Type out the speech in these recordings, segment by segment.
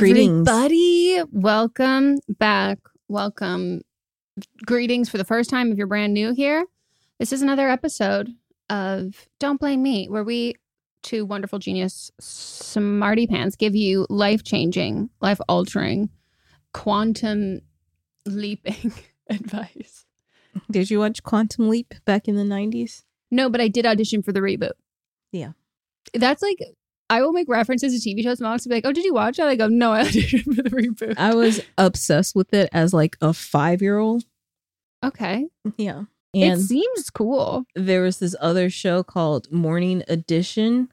Greetings. everybody. Welcome back. Welcome. Greetings for the first time if you're brand new here. This is another episode of Don't Blame Me, where we, two wonderful genius smarty pants, give you life changing, life altering, quantum leaping advice. Did you watch Quantum Leap back in the 90s? No, but I did audition for the reboot. Yeah. That's like, I will make references to TV shows. Mom will be like, oh, did you watch it? I go, no, I auditioned for the reboot. I was obsessed with it as like a five year old. Okay. Yeah. And it seems cool. there was this other show called Morning Edition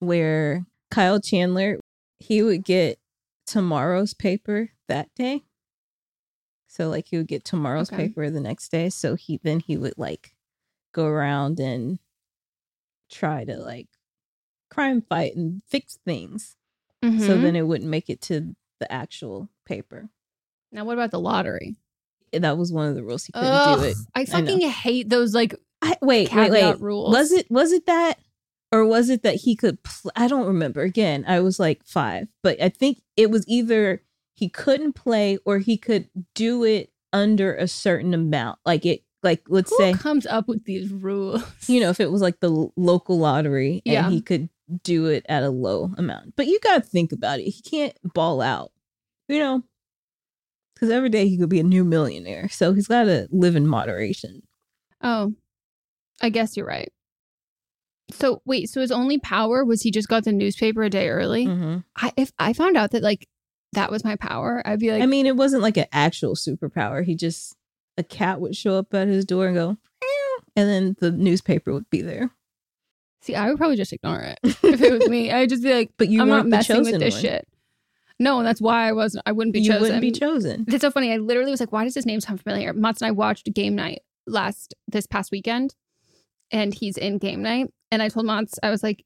where Kyle Chandler, he would get tomorrow's paper that day. So like he would get tomorrow's Okay. paper the next day. So he then he would like go around and try to like crime fight and fix things. So Mhm. then it wouldn't make it to the actual paper. now, what about the lottery? That was one of the rules. He couldn't Ugh, do it. I fucking hate those like I, wait, wait, wait. rules. Was it was it that, or was it that he could? Pl- I don't remember. Again, I was like five, but I think it was either he couldn't play or he could do it under a certain amount. Like it, like let's Who say, comes up with these rules? you know, if it was like the local lottery and Yeah. he could do it at a low amount. But you got to think about it. He can't ball out, you know, because every day he could be a new millionaire. So he's got to live in moderation. Oh, I guess you're right. So wait, so his only power was he just got the newspaper a day early? Mhm. I if I found out that like that was my power, I'd be like, I mean, it wasn't like an actual superpower. He just a cat would show up at his door and go, and then the newspaper would be there. See, I would probably just ignore it if it was me. I'd just be like, But you I'm not messing with this one. shit. No, and that's why I wasn't. I wouldn't be you chosen. wouldn't be chosen. It's so funny. I literally was like, why does his name sound familiar? Mats and I watched game night last this past weekend, and he's in game night. And I told Mats, I was like,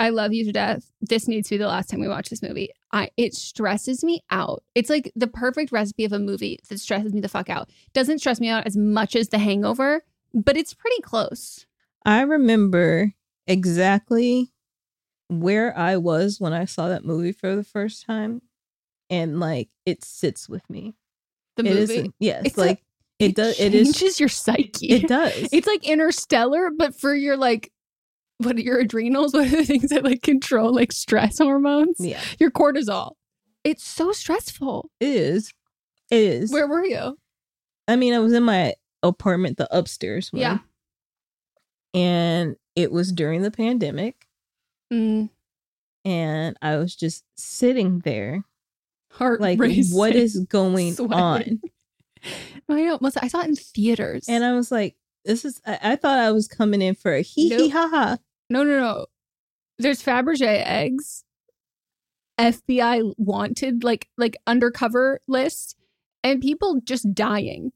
I love you to death. This needs to be the last time we watch this movie. I it stresses me out. It's like the perfect recipe of a movie that stresses me the fuck out. Doesn't stress me out as much as The Hangover, but it's pretty close. I remember exactly where I was when I saw that movie for the first time, and like it sits with me. The It movie. yes, It's like it does. It is. changes your psyche. It does. It's like interstellar, but for your like what are your adrenals? What are the things that like control like stress hormones? yeah, Your cortisol. It's so stressful. it is. It is. Where were you? I mean, I was in my apartment, the upstairs one. Yeah. And it was during the pandemic. Mm, And I was just sitting there, heart like, racing, what is going sweating. on? I know. I saw it in theaters. And I was like, this is, I, I thought I was coming in for a hee hee ha ha. no, no, no. There's Fabergé eggs, FBI wanted, like like undercover list, and people just dying.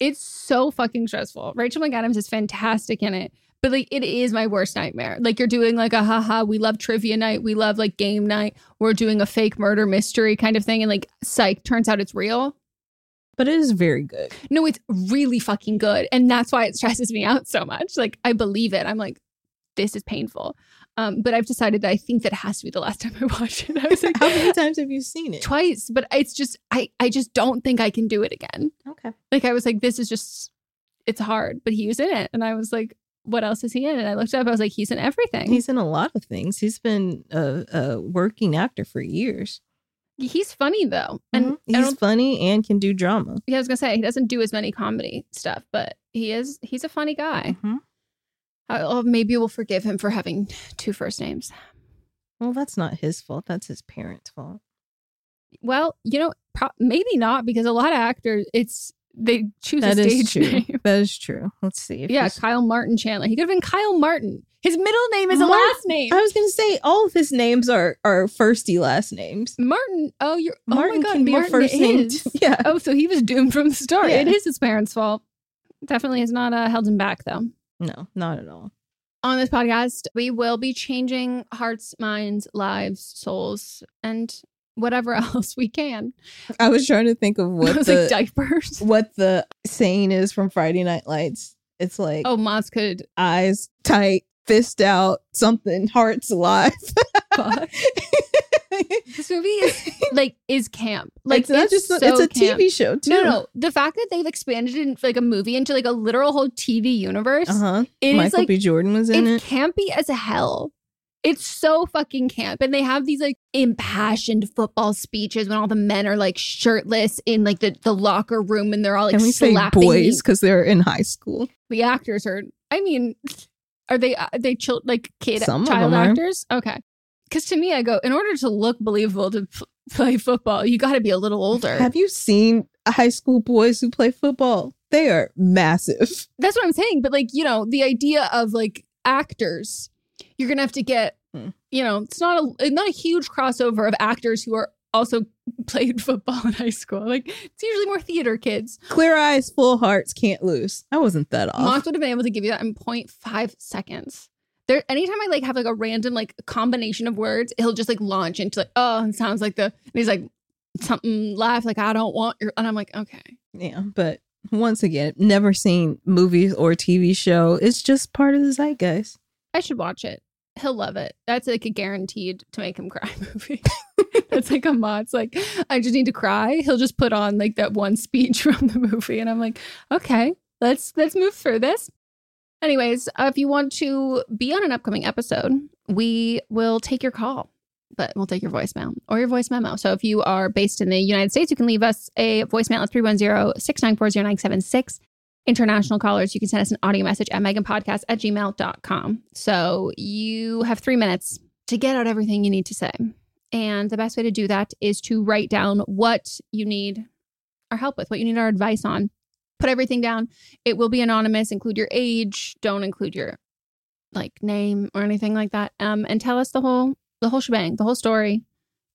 It's so fucking stressful. Rachel McAdams is fantastic in it, but like it is my worst nightmare. Like you're doing like a haha, we love trivia night, we love like game night, we're doing a fake murder mystery kind of thing, and like psych, turns out it's real. But it is very good. No, it's really fucking good. And that's why it stresses me out so much. Like I believe it. I'm like, this is painful. Um, but I've decided that I think that has to be the last time I watch it. I was like, How many times have you seen it? twice, but it's just I I just don't think I can do it again. Okay. Like I was like, this is just it's hard. But he was in it, and I was like, what else is he in? And I looked up, I was like, he's in everything. He's in a lot of things. He's been a, a working actor for years. he's funny though, and Mhm. He's funny and can do drama. yeah, I was gonna say he doesn't do as many comedy stuff, but he is he's a funny guy. Mhm. I, oh, maybe we'll forgive him for having two first names. Well, that's not his fault. That's his parents' fault. Well, you know, pro- maybe not because a lot of actors, it's they choose That a stage true. name. That is true. Let's see. if Yeah, Kyle Martin Chandler. He could have been Kyle Martin. His middle name is a last name. I was gonna say all of his names are are firsty last names. Martin. Oh, you're. Martin oh my God, can be Martin a first name. Yeah. Oh, so he was doomed from the start. Yeah. It is his parents' fault. Definitely has not uh, held him back though. No, not at all. On this podcast, we will be changing hearts, minds, lives, souls, and whatever else we can. I was trying to think of what the like diapers. what the saying is from Friday Night Lights. It's like Oh, Mods could eyes tight, fist out, something, hearts alive. This movie is like is camp. Like it's not just so it's a camp. TV show too. No, no, the fact that they've expanded in like a movie into like a literal whole TV universe, Uh huh. Michael like B. Jordan was in it's it. campy as hell. It's so fucking camp, and they have these like impassioned football speeches when all the men are like shirtless in like the, the locker room, and they're all like Can we say boys because they're in high school? the actors are. I mean, are they are they child like kid Some of child them are. actors? Okay, because to me, I go in order to look believable to p- play football, you got to be a little older. Have you seen high school boys who play football? They are massive. That's what I'm saying. But like, you know, the idea of like actors, you're gonna have to get, Hmm. you know, it's not a not a huge crossover of actors who are also played football in high school. Like it's usually more theater kids. Clear eyes, full hearts, can't lose. I wasn't that off. Mox would have been able to give you that in 0.5 seconds. There, anytime I like have like a random like combination of words, he'll just like launch into like, oh, it sounds like the. And he's like something laugh like I don't want your, and I'm like, okay. Yeah, but once again, never seen movies or TV show. It's just part of the zeitgeist. I should watch it. He'll love it. That's like a guaranteed to make him cry movie. That's like a mod's like, I just need to cry. He'll just put on like that one speech from the movie. And I'm like, okay, let's let's move through this. Anyways, uh, if you want to be on an upcoming episode, we will take your call, but we'll take your voicemail or your voice memo. So if you are based in the United States, you can leave us a voicemail at 310 694 0976. International callers, you can send us an audio message at meganpodcast at gmail.com. So you have three minutes to get out everything you need to say. And the best way to do that is to write down what you need our help with, what you need our advice on. Put everything down. It will be anonymous. Include your age. Don't include your like name or anything like that. Um, and tell us the whole the whole shebang, the whole story.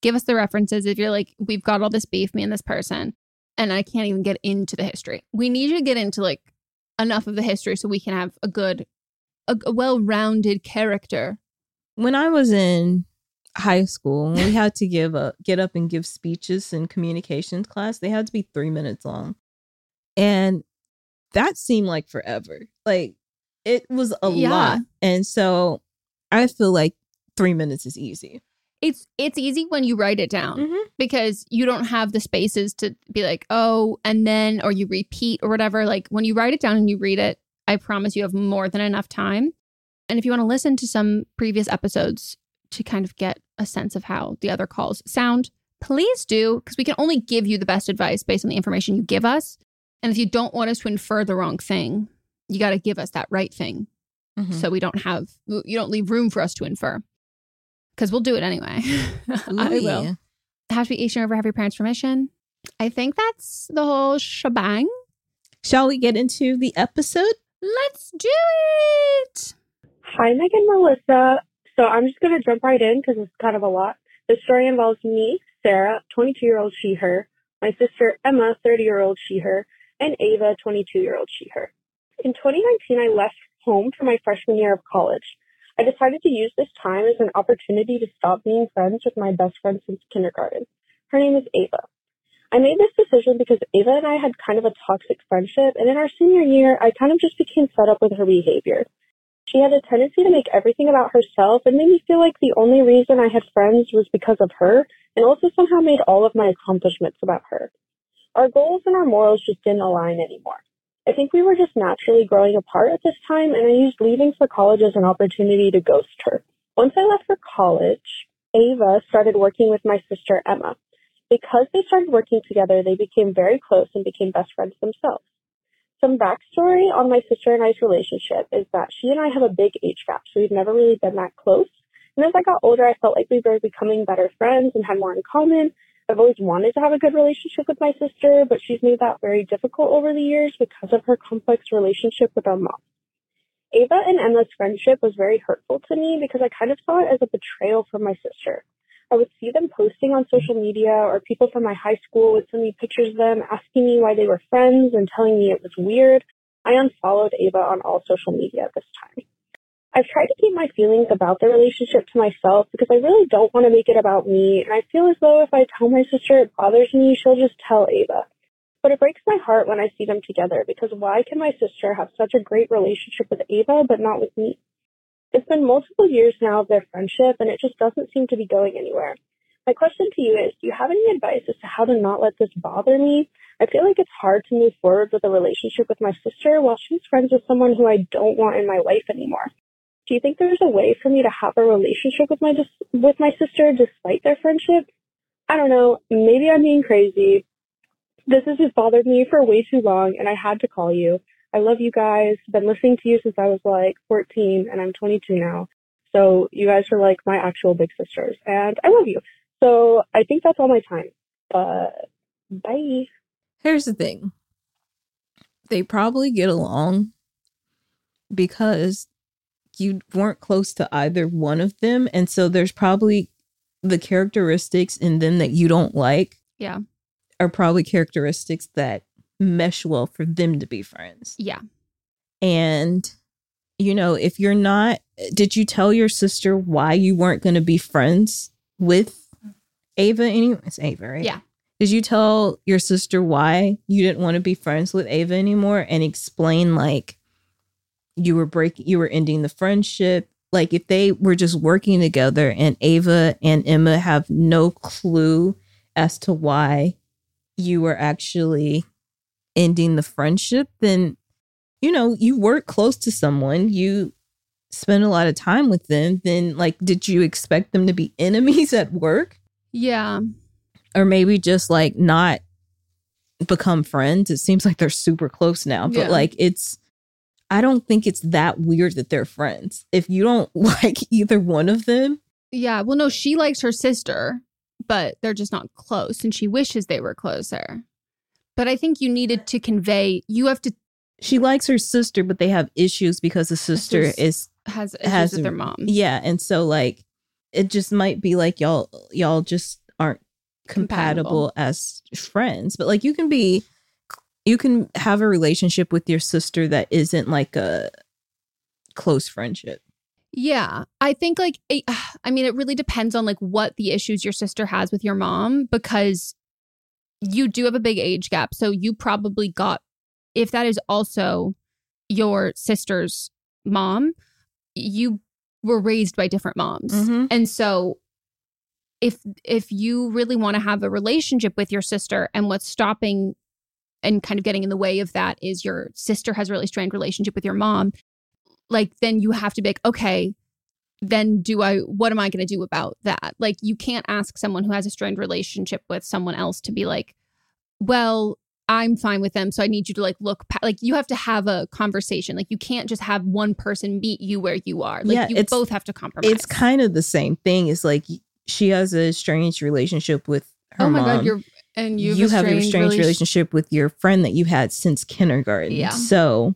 Give us the references if you're like, we've got all this beef, me and this person, and I can't even get into the history. We need you to get into like enough of the history so we can have a good, a, a well-rounded character. When I was in high school, we had to give a get up and give speeches in communications class. They had to be three minutes long, and that seemed like forever. Like it was a Yeah. lot, and so I feel like three minutes is easy. It's it's easy when you write it down. Mhm. because you don't have the spaces to be like, oh, and then, or you repeat or whatever. Like when you write it down and you read it, I promise you have more than enough time. And if you want to listen to some previous episodes to kind of get a sense of how the other calls sound, please do, because we can only give you the best advice based on the information you give us. And if you don't want us to infer the wrong thing, you got to give us that right thing Mhm. so we don't have, you don't leave room for us to infer. Because we'll do it anyway. I will have to be 18 or over, have your parents' permission. I think that's the whole shebang. Shall we get into the episode? Let's do it. Hi, Meghan Melisa. So I'm just going to jump right in because it's kind of a lot. The story involves me, Sarah, 22 year old she, her, my sister Emma, 30 year old she, her, and Ava, 22 year old she, her. In 2019, I left home for my freshman year of college. I decided to use this time as an opportunity to stop being friends with my best friend since kindergarten. Her name is Ava. I made this decision because Ava and I had kind of a toxic friendship, and in our senior year, I kind of just became fed up with her behavior. She had a tendency to make everything about herself and made me feel like the only reason I had friends was because of her, and also somehow made all of my accomplishments about her. Our goals and our morals just didn't align anymore. I think we were just naturally growing apart at this time, and I used leaving for college as an opportunity to ghost her. Once I left for college, Ava started working with my sister Emma. Because they started working together, they became very close and became best friends themselves. Some backstory on my sister and I's relationship is that she and I have a big age gap, so we've never really been that close. And as I got older, I felt like we were becoming better friends and had more in common. I've always wanted to have a good relationship with my sister, but she's made that very difficult over the years because of her complex relationship with our mom. Ava and Emma's friendship was very hurtful to me because I kind of saw it as a betrayal from my sister. I would see them posting on social media or people from my high school would send me pictures of them asking me why they were friends and telling me it was weird. I unfollowed Ava on all social media at this time. I've tried to keep my feelings about the relationship to myself because I really don't want to make it about me, and I feel as though if I tell my sister it bothers me, she'll just tell Ava. But it breaks my heart when I see them together because why can my sister have such a great relationship with Ava but not with me? It's been multiple years now of their friendship and it just doesn't seem to be going anywhere. My question to you is, do you have any advice as to how to not let this bother me? I feel like it's hard to move forward with a relationship with my sister while she's friends with someone who I don't want in my life anymore. Do you think there's a way for me to have a relationship with my with my sister despite their friendship? I don't know. Maybe I'm being crazy. This has just bothered me for way too long, and I had to call you. I love you guys. Been listening to you since I was like 14, and I'm 22 now. So you guys are like my actual big sisters, and I love you. So I think that's all my time. But bye. Here's the thing. They probably get along because you weren't close to either one of them. And so there's probably the characteristics in them that you don't like Yeah. are probably characteristics that mesh well for them to be friends. Yeah. And, you know, if you're not, did you tell your sister why you weren't going to be friends with Ava anymore? It's Ava, right? Yeah. Did you tell your sister why you didn't want to be friends with Ava anymore and explain like you were breaking, you were ending the friendship? Like if they were just working together and Ava and Emma have no clue as to why you were actually ending the friendship, then you know, you work close to someone, you spend a lot of time with them, then like did you expect them to be enemies at work? Yeah. Or maybe just like not become friends. It seems like they're super close now, but Yeah. like it's I don't think it's that weird that they're friends. If you don't like either one of them, Yeah. Well, no, she likes her sister, but they're just not close, and she wishes they were closer. But I think you needed to convey. You have to she likes her sister, but they have issues because the sister sis- is has issues has with their mom. Yeah, and so like it just might be like y'all y'all just aren't compatible, Compatible. as friends. But like you can be you can have a relationship with your sister that isn't like a close friendship. Yeah, I think like it, I mean it really depends on like what the issues your sister has with your mom because you do have a big age gap. So you probably got if that is also your sister's mom, you were raised by different moms. Mhm. And so if if you really want to have a relationship with your sister and what's stopping and kind of getting in the way of that is your sister has a really strained relationship with your mom, like then you have to be like, okay, then do I what am I going to do about that? Like you can't ask someone who has a strained relationship with someone else to be like, well, I'm fine with them, so I need you to like look pa-. like you have to have a conversation. Like you can't just have one person meet you where you are. Like Yeah, you both have to compromise. It's kind of the same thing. It's like she has a strange relationship with her oh my god, you're and you, have a strange rela- relationship with your friend that you had since kindergarten. Yeah. So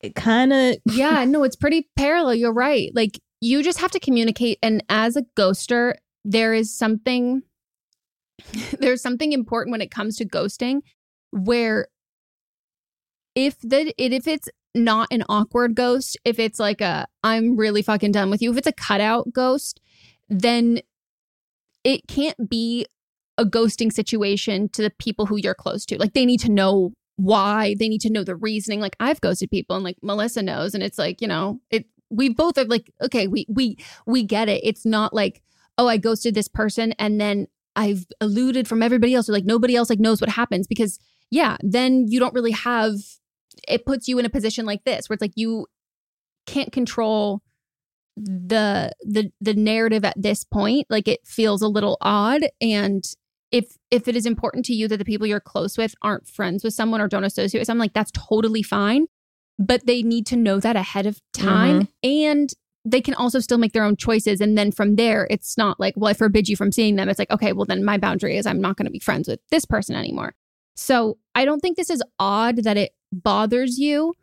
it kind of yeah, no, it's pretty parallel. You're right. Like you just have to communicate. And as a ghoster, there is something there's something important when it comes to ghosting where if the it, if it's not an awkward ghost, if it's like a I'm really fucking done with you, if it's a cutout ghost, then it can't be a ghosting situation to the people who you're close to. Like they need to know why, they need to know the reasoning. Like I've ghosted people and like Melisa knows and it's like, you know, it we both are like, okay, we we we get it. It's not like, oh, I ghosted this person and then I've eluded from everybody else or like nobody else like knows what happens because yeah, then you don't really have it puts you in a position like this where it's like you can't control the the the narrative at this point like it feels a little odd and if if it is important to you that the people you're close with aren't friends with someone or don't associate with someone like that's totally fine but they need to know that ahead of time mm-hmm. and they can also still make their own choices and then from there it's not like well i forbid you from seeing them it's like okay well then my boundary is i'm not going to be friends with this person anymore so i don't think this is odd that it bothers you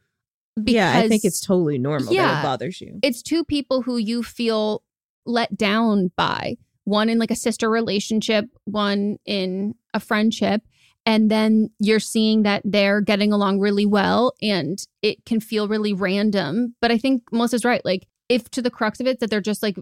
yeah, I think it's totally normal that Yeah. it bothers you. it's two people who you feel let down by one in like a sister relationship one in a friendship and then you're seeing that they're getting along really well and it can feel really random but i think melisa's right like if to the crux of it that they're just like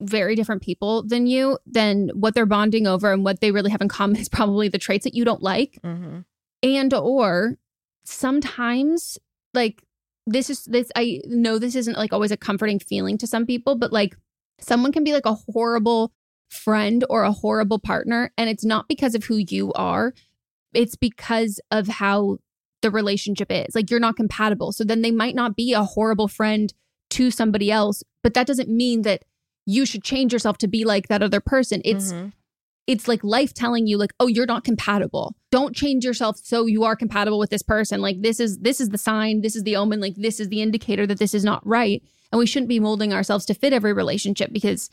very different people than you then what they're bonding over and what they really have in common is probably the traits that you don't like Mm-hmm. and or sometimes like this is this i know this isn't like always a comforting feeling to some people but like someone can be like a horrible friend or a horrible partner and it's not because of who you are. It's because of how the relationship is. Like you're not compatible. So then they might not be a horrible friend to somebody else but that doesn't mean that you should change yourself to be like that other person. It's Mhm. it's like life telling you like oh you're not compatible. Don't change yourself so you are compatible with this person. Like this is this is the sign. This is the omen. Like this is the indicator that this is not right. And we shouldn't be molding ourselves to fit every relationship because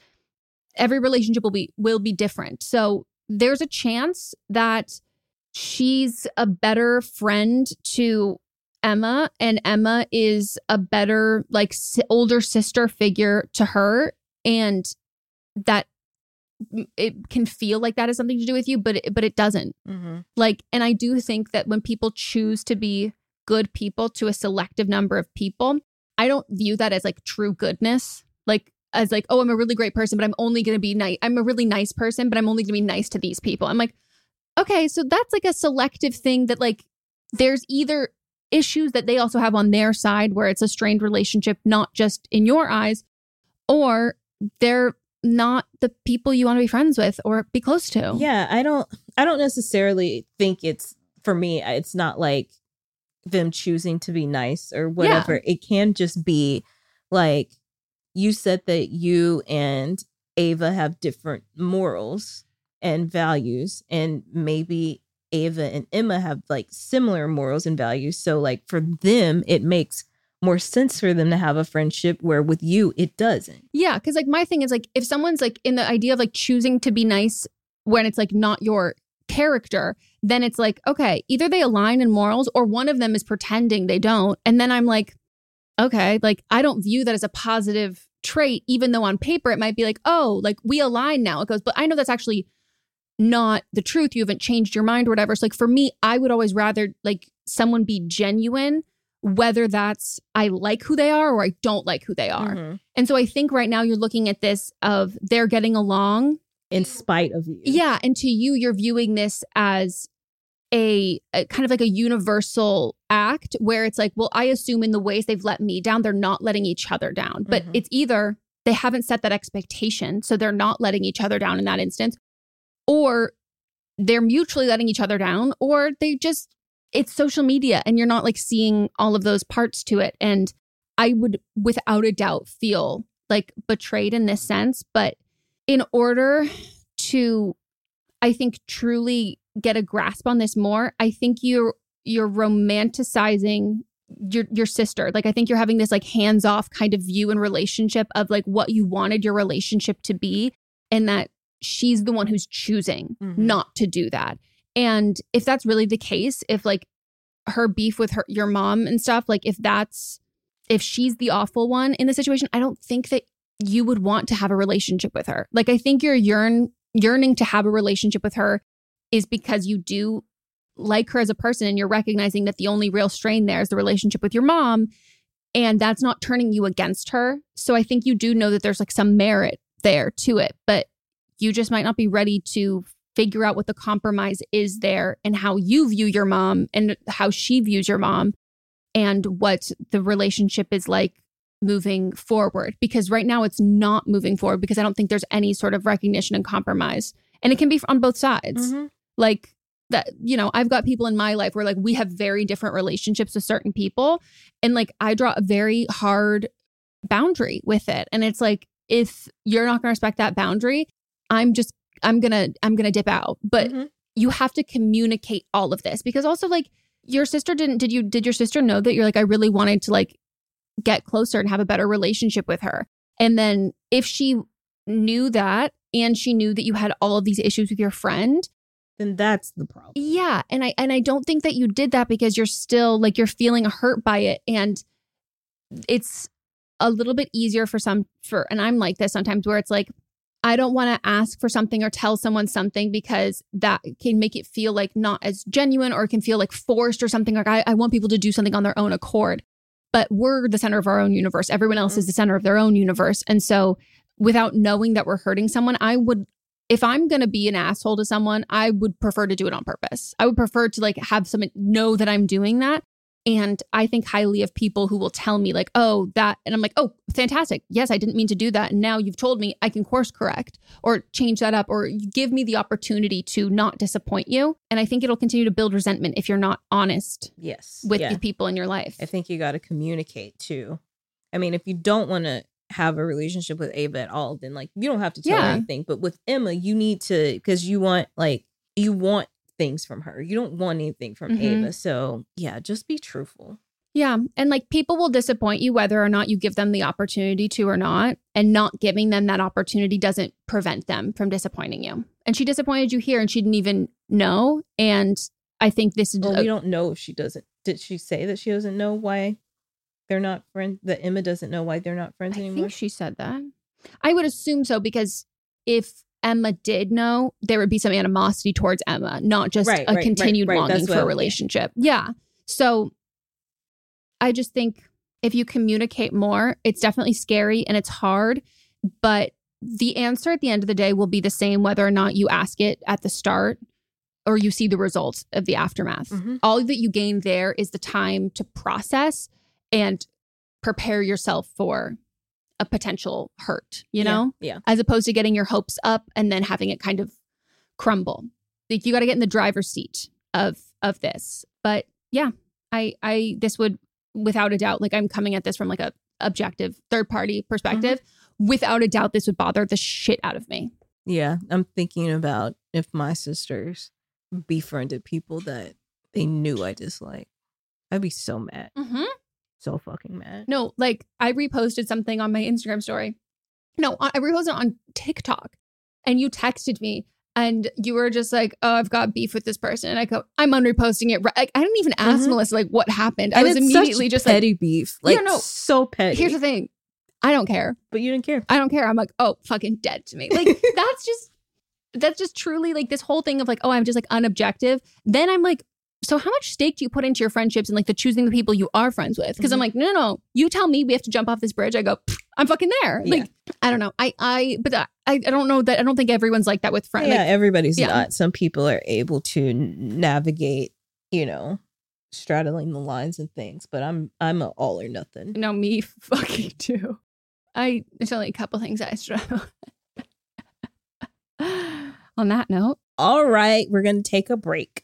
every relationship will be will be different. So there's a chance that she's a better friend to Emma and Emma is a better like s- older sister figure to her and that it can feel like that has something to do with you but it, but it doesn't. Mm-hmm. like and i do think that when people choose to be good people to a selective number of people i don't view that as like true goodness. Like as like oh i'm a really great person but i'm only going to be nice i'm a really nice person but i'm only going to be nice to these people. I'm like okay so that's like a selective thing that like there's either issues that they also have on their side where it's a strained relationship not just in your eyes or they're not the people you want to be friends with or be close to. Yeah, I don't I don't necessarily think it's for me it's not like them choosing to be nice or whatever. It can just be like you said that you and Ava have different morals and values and maybe Ava and Emma have like similar morals and values. So like for them, it makes more sense for them to have a friendship where with you it doesn't. Yeah, because like my thing is like if someone's like in the idea of like choosing to be nice when it's like not your character, then it's like, okay, either they align in morals or one of them is pretending they don't. And then I'm like, okay, like I don't view that as a positive trait, even though on paper it might be like, oh, like we align now. It goes, but I know that's actually not the truth. You haven't changed your mind or whatever. So like for me, I would always rather like someone be genuine, whether that's I like who they are or I don't like who they are. Mhm. And so I think right now you're looking at this of they're getting along. In spite of you. Yeah. And to you, you're viewing this as a, a kind of like a universal act where it's like, well, I assume in the ways they've let me down, they're not letting each other down. But Mhm. it's either they haven't set that expectation, so they're not letting each other down in that instance, or they're mutually letting each other down, or they just, it's social media and you're not like seeing all of those parts to it. And I would without a doubt feel like betrayed in this sense. But in order to, I think, truly get a grasp on this more, I think you're you're romanticizing your your sister. Like I think you're having this like hands-off kind of view and relationship of like what you wanted your relationship to be and that she's the one who's choosing Mhm. not to do that. And if that's really the case, if like her beef with her your mom and stuff, like if that's if she's the awful one in the situation, I don't think that you would want to have a relationship with her. Like I think you're yearn yearning to have a relationship with her is because you do like her as a person and you're recognizing that the only real strain there is the relationship with your mom and that's not turning you against her. So I think you do know that there's like some merit there to it, but you just might not be ready to figure out what the compromise is there and how you view your mom and how she views your mom and what the relationship is like moving forward because right now it's not moving forward because I don't think there's any sort of recognition and compromise. And it can be on both sides. Mhm. Like that, you know, I've got people in my life where like we have very different relationships with certain people. And like I draw a very hard boundary with it. And it's like, if you're not gonna respect that boundary, I'm just I'm gonna I'm gonna dip out. But Mhm. you have to communicate all of this because also like your sister didn't did you did your sister know that you're like I really wanted to like get closer and have a better relationship with her. And then if she knew that and she knew that you had all of these issues with your friend, then that's the problem. yeah, and I and I don't think that you did that because you're still like you're feeling hurt by it and it's a little bit easier for some for and I'm like this sometimes where it's like I don't want to ask for something or tell someone something because that can make it feel like not as genuine or it can feel like forced or something like I, I want people to do something on their own accord. But we're the center of our own universe. Everyone else is the center of their own universe. And so without knowing that we're hurting someone, I would if I'm going to be an asshole to someone, I would prefer to do it on purpose. I would prefer to like have someone know that I'm doing that. And I think highly of people who will tell me, like, oh, that. And I'm like, oh, fantastic. Yes, I didn't mean to do that. And now you've told me I can course correct or change that up or give me the opportunity to not disappoint you. And I think it'll continue to build resentment if you're not honest Yes. with yeah. the people in your life. I think you got to communicate too. I mean, if you don't want to have a relationship with Ava at all, then like you don't have to tell Yeah. anything. But with Emma, you need to because you want like you want things from her. You don't want anything from Mhm. Ava. So yeah, just be truthful. Yeah. And like people will disappoint you whether or not you give them the opportunity to or not. And not giving them that opportunity doesn't prevent them from disappointing you. And she disappointed you here and she didn't even know. And I think this is. Well, we don't know if she doesn't. Did she say that she doesn't know why they're not friends? That Emma doesn't know why they're not friends I anymore. think she said that. I would assume so because if Emma did know, there would be some animosity towards Emma, not just Right, a right, continued right, longing for a relationship. Yeah. So I just think if you communicate more, it's definitely scary and it's hard, but the answer at the end of the day will be the same whether or not you ask it at the start or you see the results of the aftermath. Mhm. All that you gain there is the time to process and prepare yourself for a potential hurt, you know, Yeah. as opposed to getting your hopes up and then having it kind of crumble. Like you got to get in the driver's seat of of this. But yeah, I I this would without a doubt like I'm coming at this from like a objective third party perspective. Without a doubt this would bother the shit out of me. Yeah. I'm thinking about if my sisters befriended people that they knew I disliked. I'd be so mad. Mm-hmm. So fucking mad. No, like I reposted something on my Instagram story. No, I reposted it on TikTok, and you texted me, and you were just like, "Oh, I've got beef with this person." And I go, "I'm unreposting it." Like, I didn't even ask Mhm. Melisa like what happened. I was immediately just like, petty beef. Like Yeah, no. so petty. "Here's the thing, I don't care. but you didn't care. I don't care." I'm like, "Oh, fucking dead to me." Like that's just that's just truly like this whole thing of like, "Oh, I'm just like unobjective." Then I'm like. So how much stake do you put into your friendships and like the choosing the people you are friends with? Because I'm Mhm. like, no, no, no. You tell me we have to jump off this bridge. I go, I'm fucking there. Yeah. Like, I don't know. I, I, but I, I don't know that. I don't think everyone's like that with friends. yeah, Like, everybody's yeah. not. Some people are able to navigate, you know, straddling the lines and things. But I'm I'm a all or nothing. no, me fucking too. I there's only a couple things I struggle. On that note, All right, we're gonna take a break.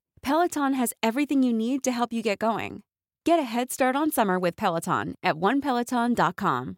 Peloton has everything you need to help you get going. Get a head start on summer with Peloton at onepeloton.com.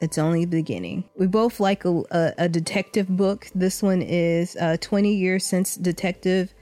It's only the beginning. We both like a, a, a detective book. This one is uh, 20 years since Detective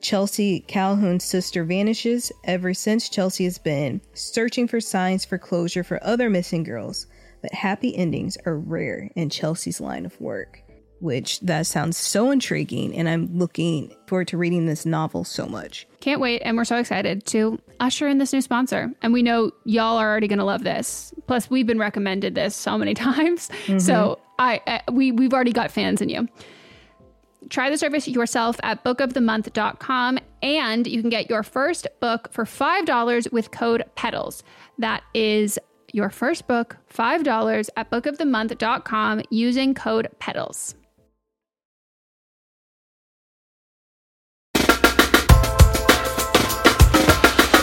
Chelsea Calhoun's sister vanishes. Ever since, Chelsea has been searching for signs for closure for other missing girls, but happy endings are rare in Chelsea's line of work which that sounds so intriguing and I'm looking forward to reading this novel so much. Can't wait and we're so excited to usher in this new sponsor. And we know y'all are already going to love this. Plus we've been recommended this so many times. Mm-hmm. So I, I we we've already got fans in you. Try the service yourself at bookofthemonth.com and you can get your first book for $5 with code PETALS. That is your first book, $5 at bookofthemonth.com using code PETALS.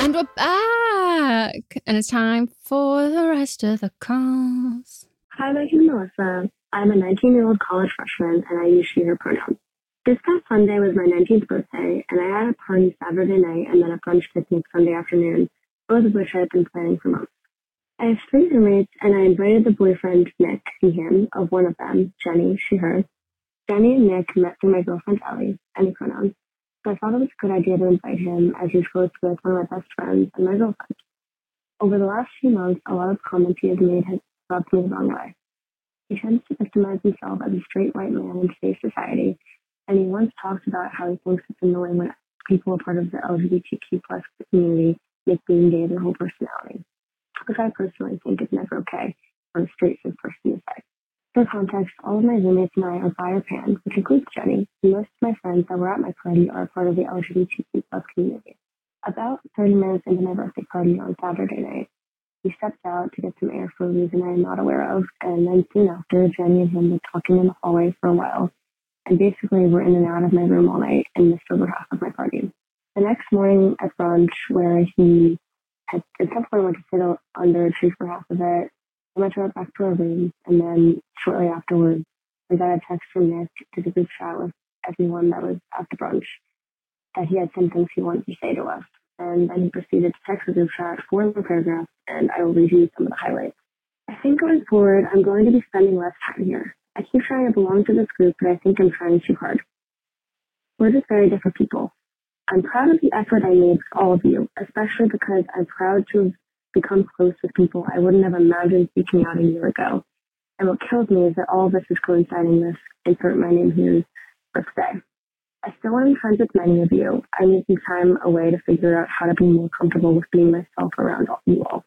And we're back. And it's time for the rest of the calls. Hi, my name is Melissa. I'm a 19 year old college freshman and I use she, her pronouns. This past Sunday was my 19th birthday, and I had a party Saturday night and then a brunch picnic Sunday afternoon, both of which I had been planning for months. I have three roommates, and I invited the boyfriend, Nick, and him, of one of them, Jenny, she, her. Jenny and Nick met through my girlfriend, Ellie, any pronouns. So I thought it was a good idea to invite him as he's close with one of my best friends and my girlfriend. Over the last few months, a lot of comments he has made have rubbed me the wrong way. He tends to victimize himself as a straight white man in today's society, and he once talked about how he thinks it's annoying when people are part of the LGBTQ plus community make being gay their whole personality, which I personally think is never okay for a straight cis person say. For context, all of my roommates and I are bi or pan, which includes Jenny, and most of my friends that were at my party are part of the LGBTQ plus community. About 30 minutes into my birthday party on Saturday night, he stepped out to get some air for a reason I am not aware of, and then soon after, Jenny and him were talking in the hallway for a while, and basically were in and out of my room all night and missed over half of my party. The next morning at brunch, where he had at some point went to sit under a tree for half of it, I went to back to our room, and then shortly afterwards, we got a text from Nick to the group chat with everyone that was at the brunch that he had some things he wanted to say to us. And then he proceeded to text the group chat four more paragraphs, and I will read you some of the highlights. I think going forward, I'm going to be spending less time here. I keep trying to belong to this group, but I think I'm trying too hard. We're just very different people. I'm proud of the effort I made for all of you, especially because I'm proud to have become close with people I wouldn't have imagined seeking out a year ago. And what kills me is that all of this is coinciding with, insert my name here's birthday. I still am friends with many of you. I'm making time away to figure out how to be more comfortable with being myself around all, you all.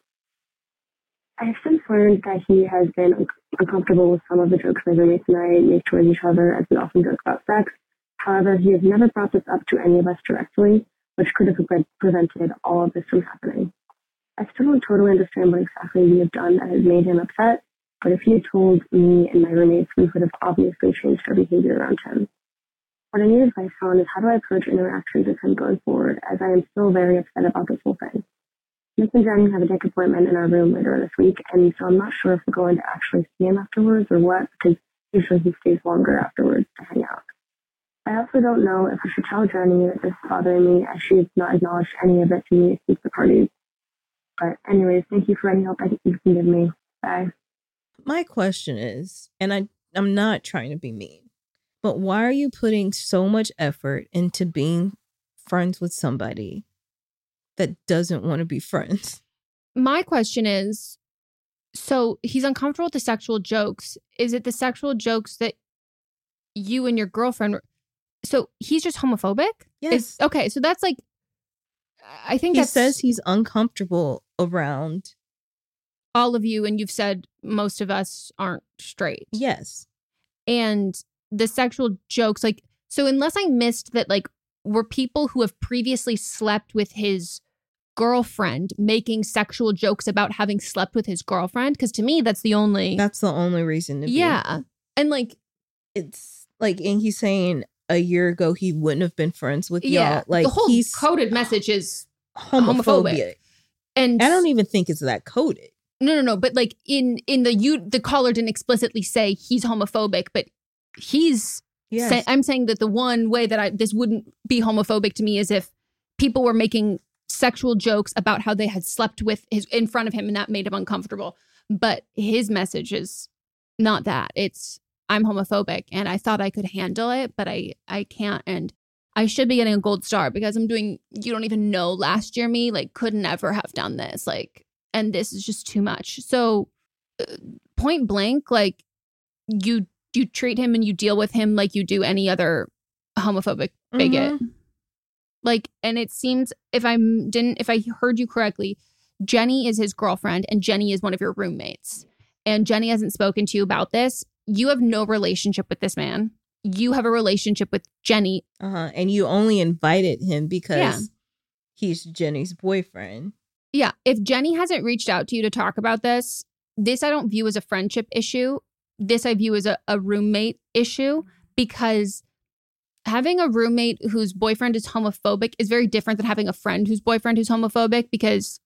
I have since learned that he has been un- uncomfortable with some of the jokes my roommates and I make towards each other as we often joke about sex. However, he has never brought this up to any of us directly, which could have pre- prevented all of this from happening. I still don't totally understand what exactly we have done that has made him upset, but if he had told me and my roommates, we would have obviously changed our behavior around him. What I need advice on is how do I approach interactions with him going forward, as I am still very upset about this whole thing. Nick and Jenny have a dick appointment in our room later this week, and so I'm not sure if we're going to actually see him afterwards or what, because usually he stays longer afterwards to hang out. I also don't know if I should tell Jenny that this is bothering me, as she has not acknowledged any of it to me since the party But anyways, thank you for any help that you can give me. Bye. My question is, and I I'm not trying to be mean, but why are you putting so much effort into being friends with somebody that doesn't want to be friends? My question is so he's uncomfortable with the sexual jokes. Is it the sexual jokes that you and your girlfriend were- so he's just homophobic? Yes. Is- okay, so that's like I think he says he's uncomfortable around. all of you and you've said most of us aren't straight. Yes. and the sexual jokes like so unless i missed that like were people who have previously slept with his girlfriend making sexual jokes about having slept with his girlfriend because to me that's the only That's the only reason to be. yeah and like It's like, and he's saying a year ago he wouldn't have been friends with yeah y'all. Like the whole he's coded message is homophobic. homophobic. and I don't even think it's that coded. no no no but like in in the you the caller didn't explicitly say he's homophobic but he's Yes. say, i'm saying that the one way that i this wouldn't be homophobic to me is if people were making sexual jokes about how they had slept with his in front of him and that made him uncomfortable but his message is not that it's i'm homophobic and i thought i could handle it but i i can't and i should be getting a gold star because i'm doing you don't even know last year me like could never have done this like and this is just too much. So uh, point blank like you you treat him and you deal with him like you do any other homophobic bigot. Mhm. like and it seems if i didn't if i heard you correctly jenny is his girlfriend and jenny is one of your roommates. And jenny hasn't spoken to you about this you have no relationship with this man you have a relationship with jenny Uh-huh. And you only invited him because Yeah. he's Jenny's boyfriend. yeah if jenny hasn't reached out to you to talk about this this i don't view as a friendship issue this i view as a, a roommate issue because having a roommate whose boyfriend is homophobic is very different than having a friend whose boyfriend who's homophobic because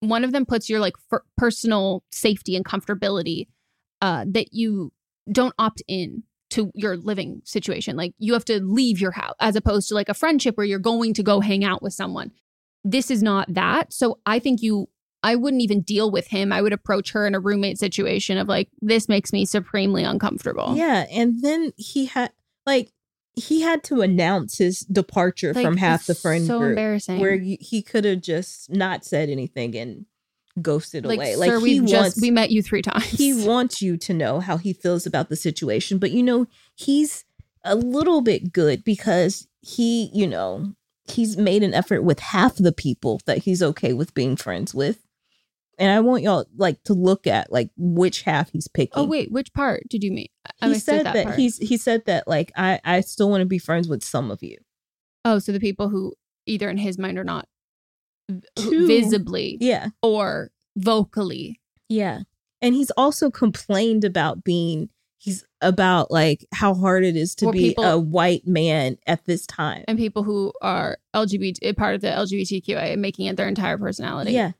one of them puts your like f- personal safety and comfortability uh, that you don't opt in to your living situation like you have to leave your house as opposed to like a friendship where you're going to go hang out with someone this is not that so i think you i wouldn't even deal with him i would approach her in a roommate situation of like this makes me supremely uncomfortable Yeah. And then he had, like, he had to announce his departure Like, from half the friend so group. embarrassing. Where he could have just not said anything and ghosted like away. sir, Like, he wants, just we met you three times. he wants you to know how he feels about the situation but you know he's a little bit good because he you know he's made an effort with half the people that he's okay with being friends with. And i want y'all like to look at like which half he's picking. Oh wait which part did you mean? I he said that, part. he's he said that like i i still want to be friends with some of you. Oh so the people who either in his mind are not Two. visibly yeah or vocally yeah and he's also complained about being he's about like how hard it is to Or be people- a white man at this time and people who are lgbt part of the lgbtqia and making it their entire personality yeah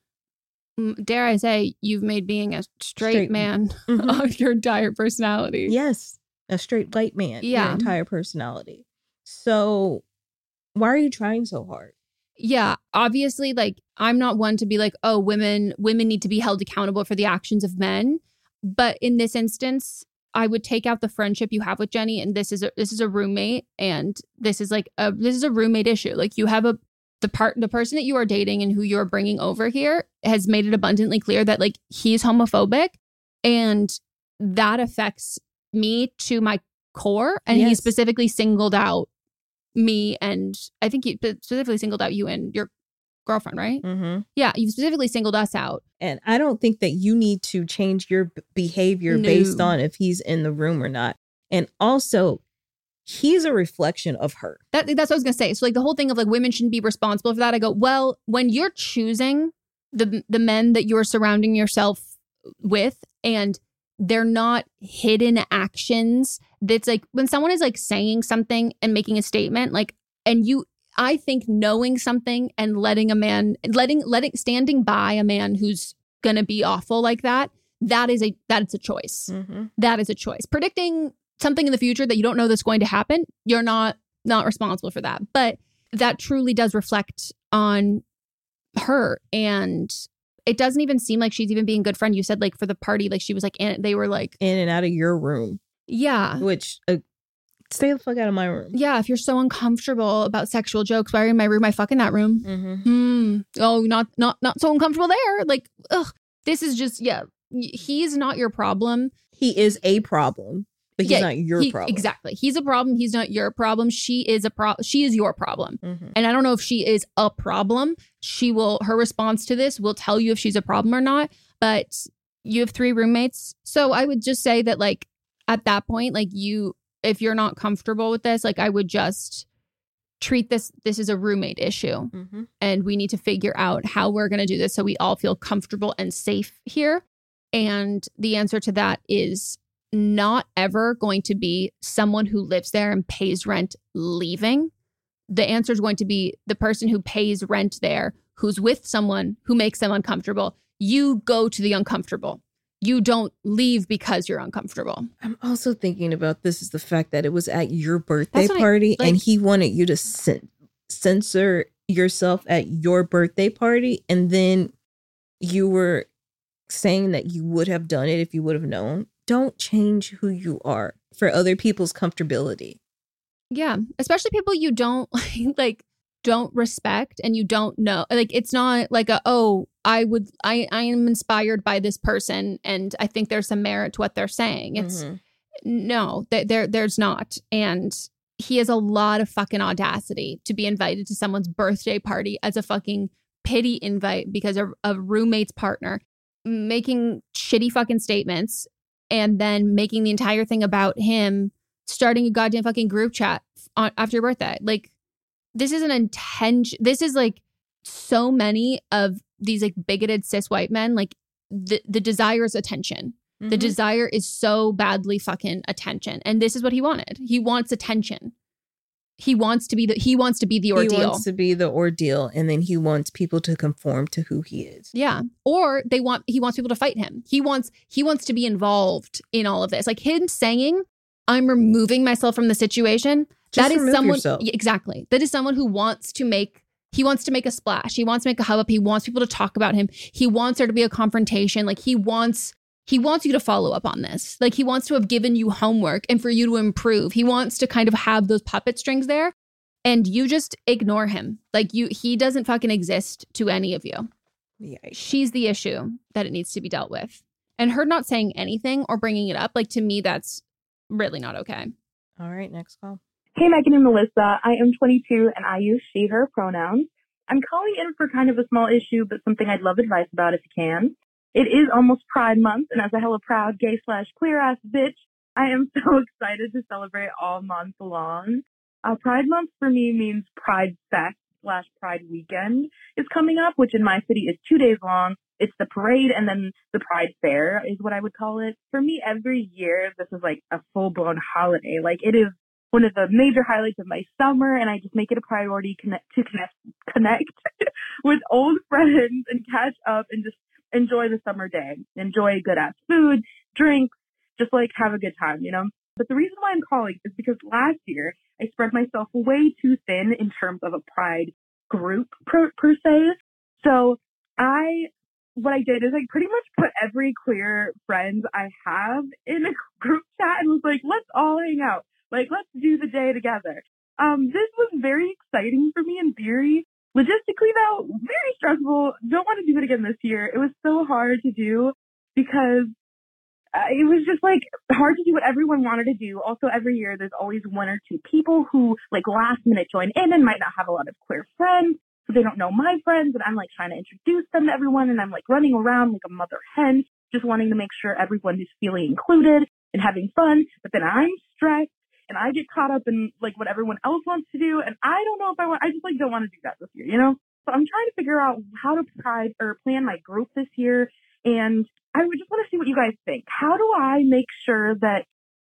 dare i say you've made being a straight, Straight- man Mhm. of your entire personality Yes, a straight white man. Yeah. your entire personality. So, why are you trying so hard? Yeah obviously like i'm not one to be like oh women women need to be held accountable for the actions of men. But in this instance i would take out the friendship you have with jenny and this is a this is a roommate and this is like a this is a roommate issue. Like you have a the part the person that you are dating and who you're bringing over here has made it abundantly clear that like he's homophobic and that affects me to my core and he specifically singled out me and I think he specifically singled out you and your girlfriend, right? Mm-hmm. Yeah, you specifically singled us out. And I don't think that you need to change your behavior based on if he's in the room or not. And also, he's a reflection of her. That that's what I was gonna say. So like the whole thing of like women shouldn't be responsible for that. I go, well, when you're choosing the the men that you're surrounding yourself with, and they're not hidden actions. That's like when someone is like saying something and making a statement, like, and you, I think knowing something and letting a man, letting, letting, standing by a man who's gonna be awful like that, that is a that is a choice. Mm-hmm. That is a choice. Predicting something in the future that you don't know that's going to happen, you're not not responsible for that. But that truly does reflect on her and it doesn't even seem like she's even being good friend. You said like for the party, like she was like, in, they were like, in and out of your room, yeah, which uh, stay the fuck out of my room. yeah. If you're so uncomfortable about sexual jokes, why are you in my room? I fuck in that room. Mm-hmm. Hmm. Oh, not not not so uncomfortable there. Like, ugh. This is just yeah. He's not your problem. He is a problem, but he's Yeah, not your he- problem. Exactly. He's a problem. He's not your problem. She is a pro. She is your problem. Mhm. And I don't know if she is a problem. She will. Her response to this will tell you if she's a problem or not. But you have three roommates, so I would just say that like at that point, like you, if you're not comfortable with this, like I would just treat this. This is a roommate issue Mhm. and we need to figure out how we're going to do this so we all feel comfortable and safe here. And the answer to that is not ever going to be someone who lives there and pays rent leaving. The answer is going to be the person who pays rent there, who's with someone who makes them uncomfortable. You go to the uncomfortable. You don't leave because you're uncomfortable. I'm also thinking about this is the fact that it was at your birthday what I- party and he wanted you to cen- censor yourself at your birthday party and then you were saying that you would have done it if you would have known. Don't change who you are for other people's comfortability. Yeah, especially people you don't like don't respect and you don't know. Like it's not like a oh, I would I I am inspired by this person and I think there's some merit to what they're saying. It's Mhm. no, there, there there's not. And he has a lot of fucking audacity to be invited to someone's birthday party as a fucking pity invite because of a roommate's partner making shitty fucking statements and then making the entire thing about him starting a goddamn fucking group chat on, after your birthday. Like this is an intention. This is like so many of these like bigoted cis white men. Like the the desire is attention. The Mhm. desire is so badly fucking attention, and this is what he wanted. He wants attention. He wants to be the he wants to be the ordeal. he wants to be the ordeal and then he wants people to conform to who he is. Yeah. Or they want he wants people to fight him. He wants he wants to be involved in all of this. Like him saying, I'm removing myself from the situation. Just that is someone. Yeah, exactly. That is someone who wants to make he wants to make a splash. He wants to make a hub up. He wants people to talk about him. He wants there to be a confrontation. Like he wants he wants you to follow up on this. Like he wants to have given you homework and for you to improve. He wants to kind of have those puppet strings there and you just ignore him. Like you he doesn't fucking exist to any of you Yikes. she's the issue that it needs to be dealt with. And her not saying anything or bringing it up, like to me, that's really not okay. All right, next call. Hey, Meghan and Melisa. I am 22 and I use she, her pronouns. I'm calling in for kind of a small issue, but something I'd love advice about if you can. It is almost Pride Month, and as a hella proud gay slash queer ass bitch, I am so excited to celebrate all month long. Uh, Pride Month for me means Pride Fest slash Pride Weekend is coming up, which in my city is two days long. It's the parade and then the Pride Fair is what I would call it. For me, every year, this is like a full blown holiday. Like it is one of the major highlights of my summer, and I just make it a priority connect, to connect, connect with old friends and catch up and just enjoy the summer day. Enjoy good ass food, drinks, just like have a good time, you know? But the reason why I'm calling is because last year I spread myself way too thin in terms of a pride group per, per se. So I, what I did is I pretty much put every queer friend I have in a group chat and was like, let's all hang out. Like, let's do the day together. Um, this was very exciting for me in theory. Logistically though, very stressful. Don't want to do it again this year. It was so hard to do because uh, it was just like hard to do what everyone wanted to do. Also, every year there's always one or two people who like last minute join in and might not have a lot of queer friends. So they don't know my friends and I'm like trying to introduce them to everyone and I'm like running around like a mother hen, just wanting to make sure everyone is feeling included and having fun. But then I'm stressed and I get caught up in like what everyone else wants to do. And I don't know if I want, I just like don't want to do that this year, you know? So I'm trying to figure out how to pride or plan my group this year. And I would just want to see what you guys think. How do I make sure that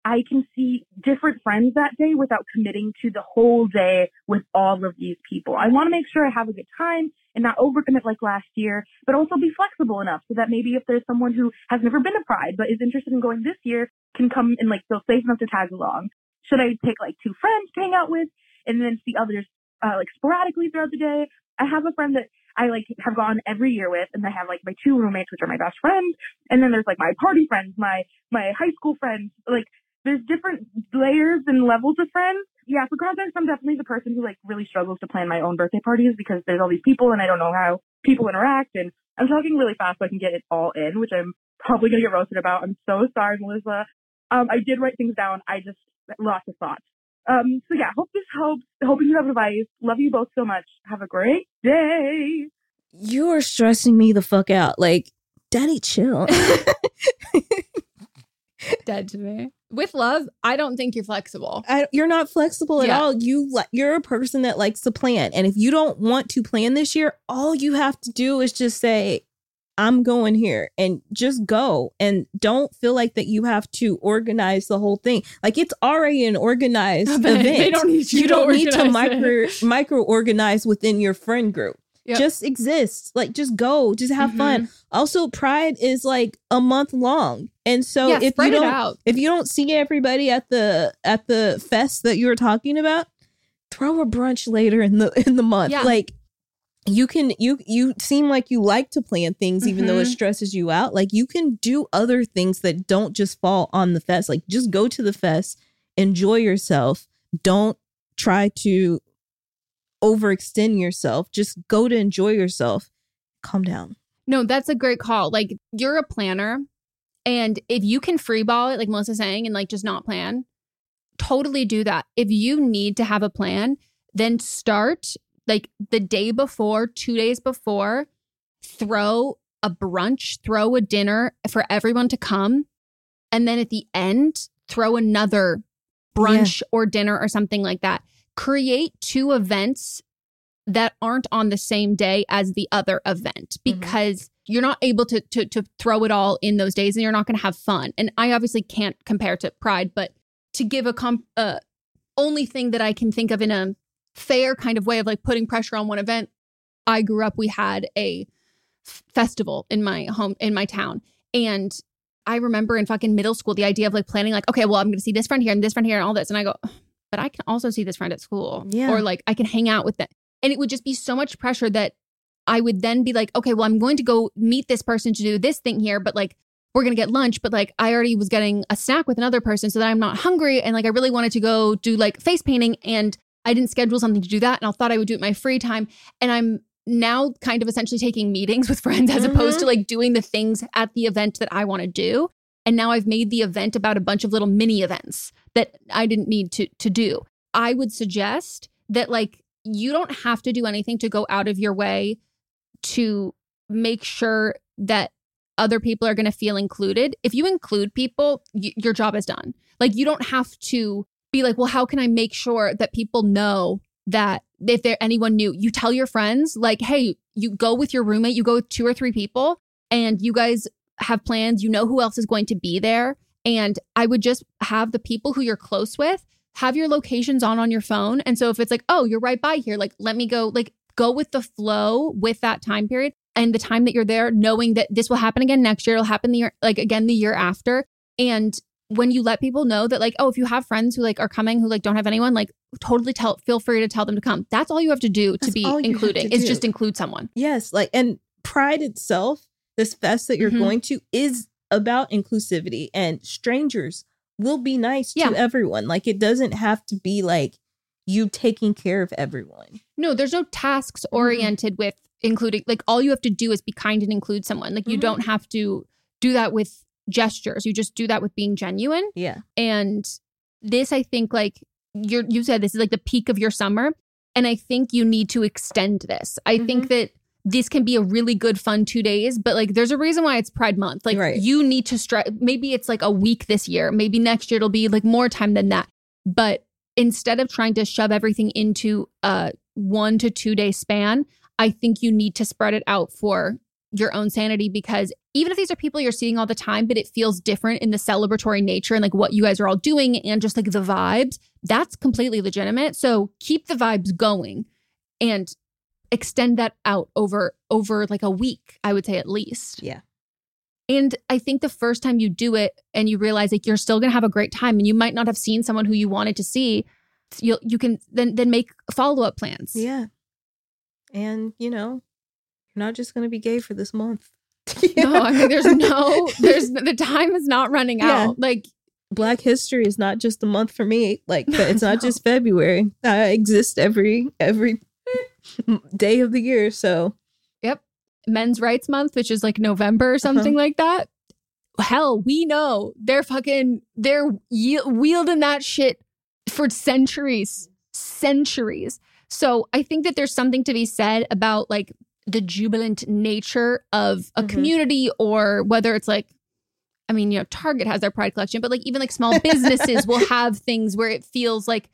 I can see different friends that day without committing to the whole day with all of these people? I want to make sure I have a good time and not overcommit like last year, but also be flexible enough so that maybe if there's someone who has never been to Pride but is interested in going this year can come and like feel safe enough to tag along. Should I take like two friends to hang out with and then see others uh, like sporadically throughout the day? I have a friend that I like have gone every year with, and I have like my two roommates, which are my best friends, and then there's like my party friends, my my high school friends. Like there's different layers and levels of friends. Yeah, for context, I'm definitely the person who like really struggles to plan my own birthday parties because there's all these people and I don't know how people interact. And I'm talking really fast so I can get it all in, which I'm probably gonna get roasted about. I'm so sorry, Melisa. Um, I did write things down. I just lots of thoughts. Um, so yeah, hope this helps. Hoping you have advice. Love you both so much. Have a great day. You are stressing me the fuck out. Like, daddy, chill. Dead to me. With love, I don't think you're flexible. I, you're not flexible at Yeah. all. You li- you're a person that likes to plan, and if you don't want to plan this year, all you have to do is just say, "I'm going here," and just go, and don't feel like that you have to organize the whole thing. Like it's already an organized event. they don't need you to don't need to micro micro organize within your friend group. Yep. Just exist. Like just go. Just have fun. Mm-hmm. Also, Pride is like a month long, and so Yeah, if you don't if you don't see everybody at the at the fest that you were talking about, throw a brunch later in the in the month. Yeah. Like you can you you seem like you like to plan things even though it Mhm. stresses you out. Like you can do other things that don't just fall on the fest. Like just go to the fest, enjoy yourself. Don't try to overextend yourself. Just go to enjoy yourself. Calm down. No, that's a great call. Like you're a planner, and if you can freeball it, like Melisa's saying, and like just not plan, totally do that. If you need to have a plan, then start like the day before, two days before, throw a brunch, throw a dinner for everyone to come. And then at the end, throw another brunch or dinner or something like that. Create two events that aren't on the same day as the other event because you're not able to, to to throw it all in those days and you're not going to have fun. And I obviously can't compare to Pride, but to give a comp uh only thing that I can think of in a fair kind of way of like putting pressure on one event. I grew up we had a f- festival in my home in my town and I remember in fucking middle school the idea of like planning like okay, well I'm going to see this friend here and this friend here and all this and I go but I can also see this friend at school Yeah. or like I can hang out with them. And it would just be so much pressure that I would then be like, okay, well, I'm going to go meet this person to do this thing here, but like, we're going to get lunch, but like, I already was getting a snack with another person so that I'm not hungry. And like, I really wanted to go do like face painting and I didn't schedule something to do that. And I thought I would do it in my free time. And I'm now kind of essentially taking meetings with friends as opposed to mm-hmm. like doing the things at the event that I want to do. And now I've made the event about a bunch of little mini events that I didn't need to to do. I would suggest that like you don't have to do anything to go out of your way to make sure that other people are going to feel included. If you include people, y- your job is done. Like you don't have to be like, well, how can I make sure that people know that if there anyone new, you tell your friends like, hey, you go with your roommate, you go with two or three people, and you guys have plans. You know who else is going to be there, and I would just have the people who you're close with have your locations on on your phone. And so if it's like, oh, you're right by here, like let me go, like go with the flow with that time period and the time that you're there, knowing that this will happen again next year, it'll happen the year like again the year after. And when you let people know that like, oh, if you have friends who like are coming who like don't have anyone, like totally tell feel free to tell them to come. That's all you have to do to That's be all you have including to is do. just include someone. Yes, like and Pride itself, this fest that you're Mhm. going to is about inclusivity and strangers will be nice Yeah. to everyone. Like it doesn't have to be like you taking care of everyone. No, there's no tasks oriented with including like all you have to do is be kind and include someone. Like you Mhm. don't have to do that with gestures. You just do that with being genuine. Yeah. And this I think like you're you said this is like the peak of your summer and I think you need to extend this. I think mm-hmm. that this can be a really good fun 2 days, but like there's a reason why it's Pride month. Like Right. you need to stretch maybe it's like a week this year, maybe next year it'll be like more time than that. But instead of trying to shove everything into a 1 to 2 day span, I think you need to spread it out for your own sanity because even if these are people you're seeing all the time, but it feels different in the celebratory nature and like what you guys are all doing and just like the vibes, that's completely legitimate. So keep the vibes going and extend that out over over like a week, I would say at least. Yeah. And I think the first time you do it and you realize like you're still going to have a great time and you might not have seen someone who you wanted to see, you you can then then make follow-up plans. Yeah. And, you know, you're not just gonna be gay for this month. No, I mean, there's no, there's the time is not running Yeah. out. Like, Black History is not just a month for me. Like, it's not just February. I exist every every day of the year. So yep, Men's Rights Month, which is like November or uh-huh. something like that. Hell, we know they're fucking, they're ye- wielding that shit for centuries, centuries. So I think that there's something to be said about like the jubilant nature of a Mhm. community or whether it's like I mean, you know, Target has their pride collection, but like even like small businesses will have things where it feels like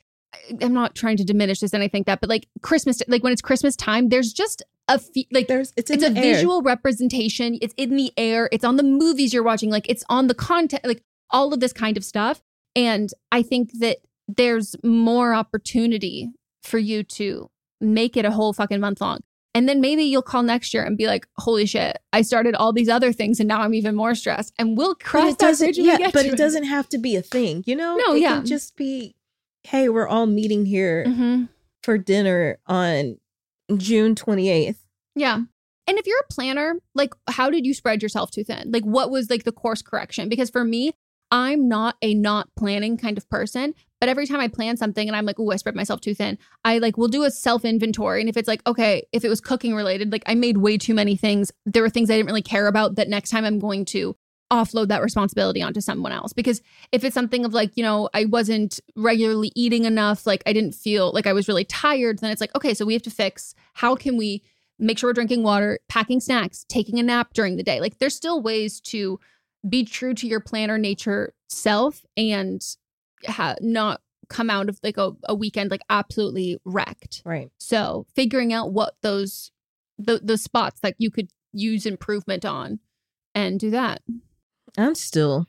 I'm not trying to diminish this and I think that, but like Christmas, like when it's Christmas time, there's just a fe- like there's it's it's a air. visual representation. It's in the air. It's on the movies you're watching. Like it's on the content, like all of this kind of stuff. And I think that there's more opportunity for you to make it a whole fucking month long. And then maybe you'll call next year and be like, holy shit, I started all these other things and now I'm even more stressed. And we'll cross it that bridge Yeah, get but to it doesn't have to be a thing. You know? No, it yeah. can just be. Hey, we're all meeting here Mhm. for dinner on June twenty eighth. Yeah. And if you're a planner, like how did you spread yourself too thin? Like what was like the course correction? Because for me, I'm not a not planning kind of person, but every time I plan something and I'm like, oh, I spread myself too thin, I like will do a self inventory. And if it's like, okay, if it was cooking related, like I made way too many things, there were things I didn't really care about that next time I'm going to offload that responsibility onto someone else. Because if it's something of like, you know, I wasn't regularly eating enough, like I didn't feel like I was really tired, then it's like, okay, so we have to fix how can we make sure we're drinking water, packing snacks, taking a nap during the day. Like there's still ways to be true to your planner nature self and ha- not come out of like a, a weekend like absolutely wrecked. Right. So figuring out what those the the spots that you could use improvement on and do that. I'm still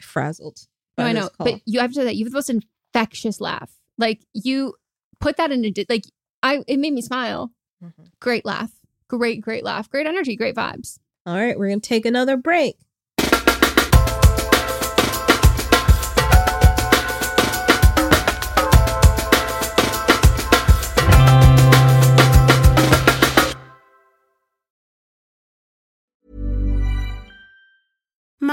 frazzled. No, I know, call. but you have to that. You have the most infectious laugh. Like you put that in a di- like I. It made me smile. Mhm. Great laugh. Great, great laugh. Great energy. Great vibes. All right, we're gonna take another break.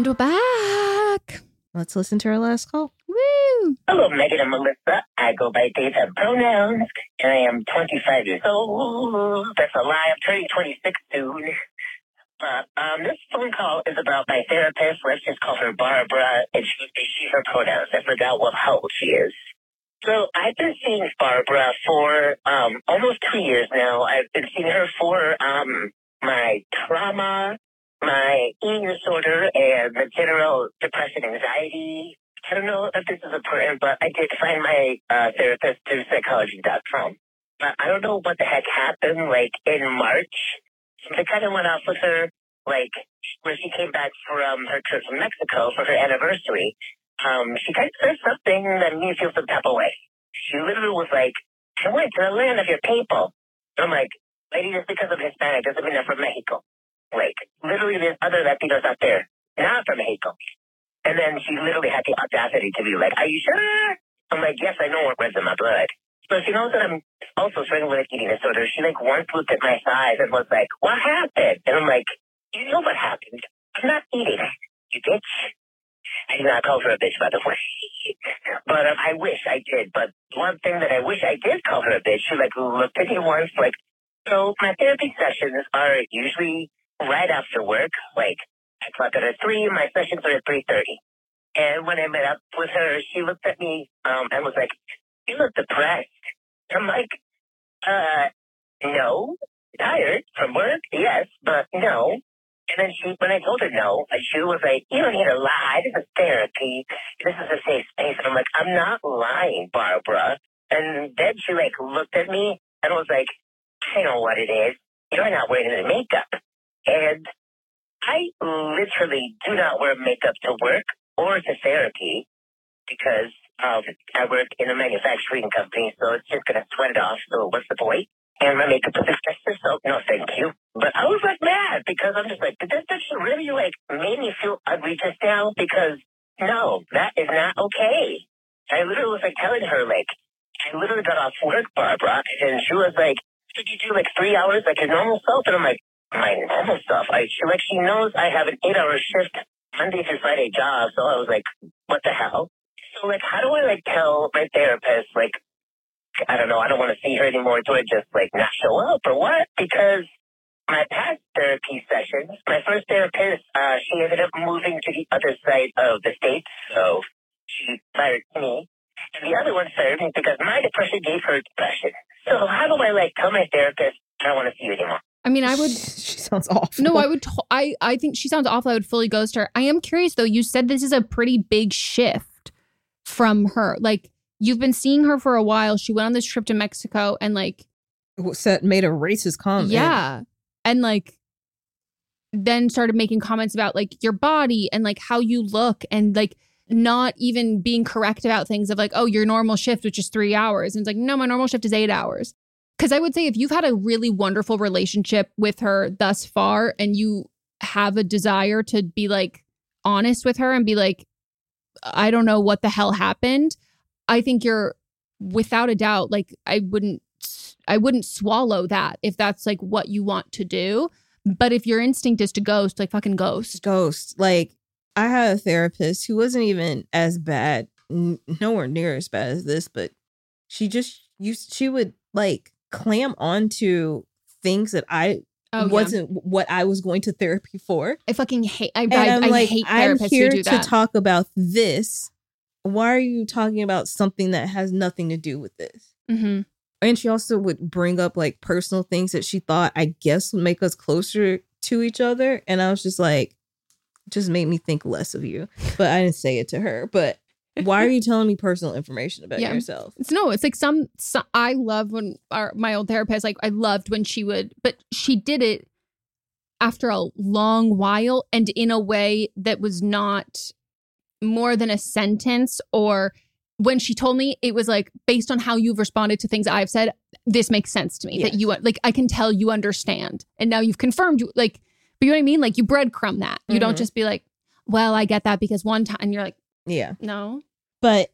And we're back. Let's listen to our last call. Woo! Hello, Meghan and Melisa. I go by they them pronouns, and I am 25 years old. That's a lie. I'm turning 26 soon. But um, this phone call is about my therapist. Let's just call her Barbara, and she would she, her pronouns. I forgot what how old she is. So I've been seeing Barbara for um, almost two years now. I've been seeing her for um, my trauma, my eating disorder, and the general depression anxiety. I don't know if this is important, but I did find my uh, therapist through psychology.com. But I don't know what the heck happened, like, in March. I kind of went off with her, like, when she came back from her trip from Mexico for her anniversary. Um, she kind of said something that made me feel some type of way. She literally was like, I went to the land of your people. And I'm like, lady, just because I'm Hispanic doesn't mean I'm from Mexico. Like, literally there's other Latinos out there not from Mexico. And then she literally had the audacity to be like, are you sure? I'm like, yes, I know what runs in my blood. So she knows that I'm also struggling with eating disorder. She like once looked at my thighs and was like, what happened? And I'm like, you know what happened. I'm not eating. You bitch. I did not call her a bitch, by the way. but um, I wish I did. But one thing that I wish I did call her a bitch, she like looked at me once like, so my therapy sessions are usually right after work. Like I clock out at three. My sessions are at three thirty. And when I met up with her, she looked at me um, and was like, "You look depressed." I'm like, "Uh, no, tired from work, yes, but no." And then she, when I told her no, she was like, "You don't need to lie. This is therapy. This is a safe space." And I'm like, "I'm not lying, Barbara." And then she like looked at me and was like, "I know what it is. You're not wearing the makeup." And I literally do not wear makeup to work or to therapy because um, I work in a manufacturing company, so it's just gonna sweat it off. So what's the point? And my makeup is expensive, so no, thank you. But I was like mad because I'm just like, did this bitch really like made me feel ugly just now? Because no, that is not okay. I literally was like telling her like, I literally got off work, Barbara, and she was like, did you do like three hours like your normal self? And I'm like, my normal stuff. I she like she knows I have an eight hour shift Monday through Friday job, so I was like, what the hell? So like how do I like tell my therapist like I don't know, I don't want to see her anymore, do I just like not show up or what? Because my past therapy sessions, my first therapist, uh, she ended up moving to the other side of the state, so she fired me. And the other one fired me because my depression gave her depression. So how do I like tell my therapist I don't want to see you anymore? I mean, I would. she sounds awful. No, I would. I I think she sounds awful. I would fully ghost her. I am curious though. You said this is a pretty big shift from her. Like you've been seeing her for a while. She went on this trip to Mexico and like Said made a racist comment. yeah, and like then started making comments about like your body and like how you look and like not even being correct about things of like oh your normal shift which is three hours and it's like no my normal shift is eight hours because I would say if you've had a really wonderful relationship with her thus far and you have a desire to be like honest with her and be like, I don't know what the hell happened, I think you're without a doubt, like, I wouldn't. I wouldn't swallow that if that's like what you want to do. But if your instinct is to ghost, like fucking ghost. Ghost. Like I had a therapist who wasn't even as bad n- nowhere near as bad as this, but she just used she would like clam onto things that I Oh, wasn't what I was going to therapy for. I fucking hate. I, I, I'm I like, hate I'm here to that. talk about this. Why are you talking about something that has nothing to do with this? hmm And she also would bring up like personal things that she thought, I guess, would make us closer to each other. And I was just like, just made me think less of you. But I didn't say it to her. But why are you telling me personal information about Yeah. yourself? It's no, it's like some, some I love when our my old therapist like I loved when she would, but she did it after a long while and in a way that was not more than a sentence or when she told me it was like based on how you've responded to things I've said, this makes sense to me that you like I can tell you understand. And now you've confirmed you like but you know what I mean? Like you breadcrumb that. You don't Mhm. just be like, well, I get that because one time and you're like, Yeah. no. But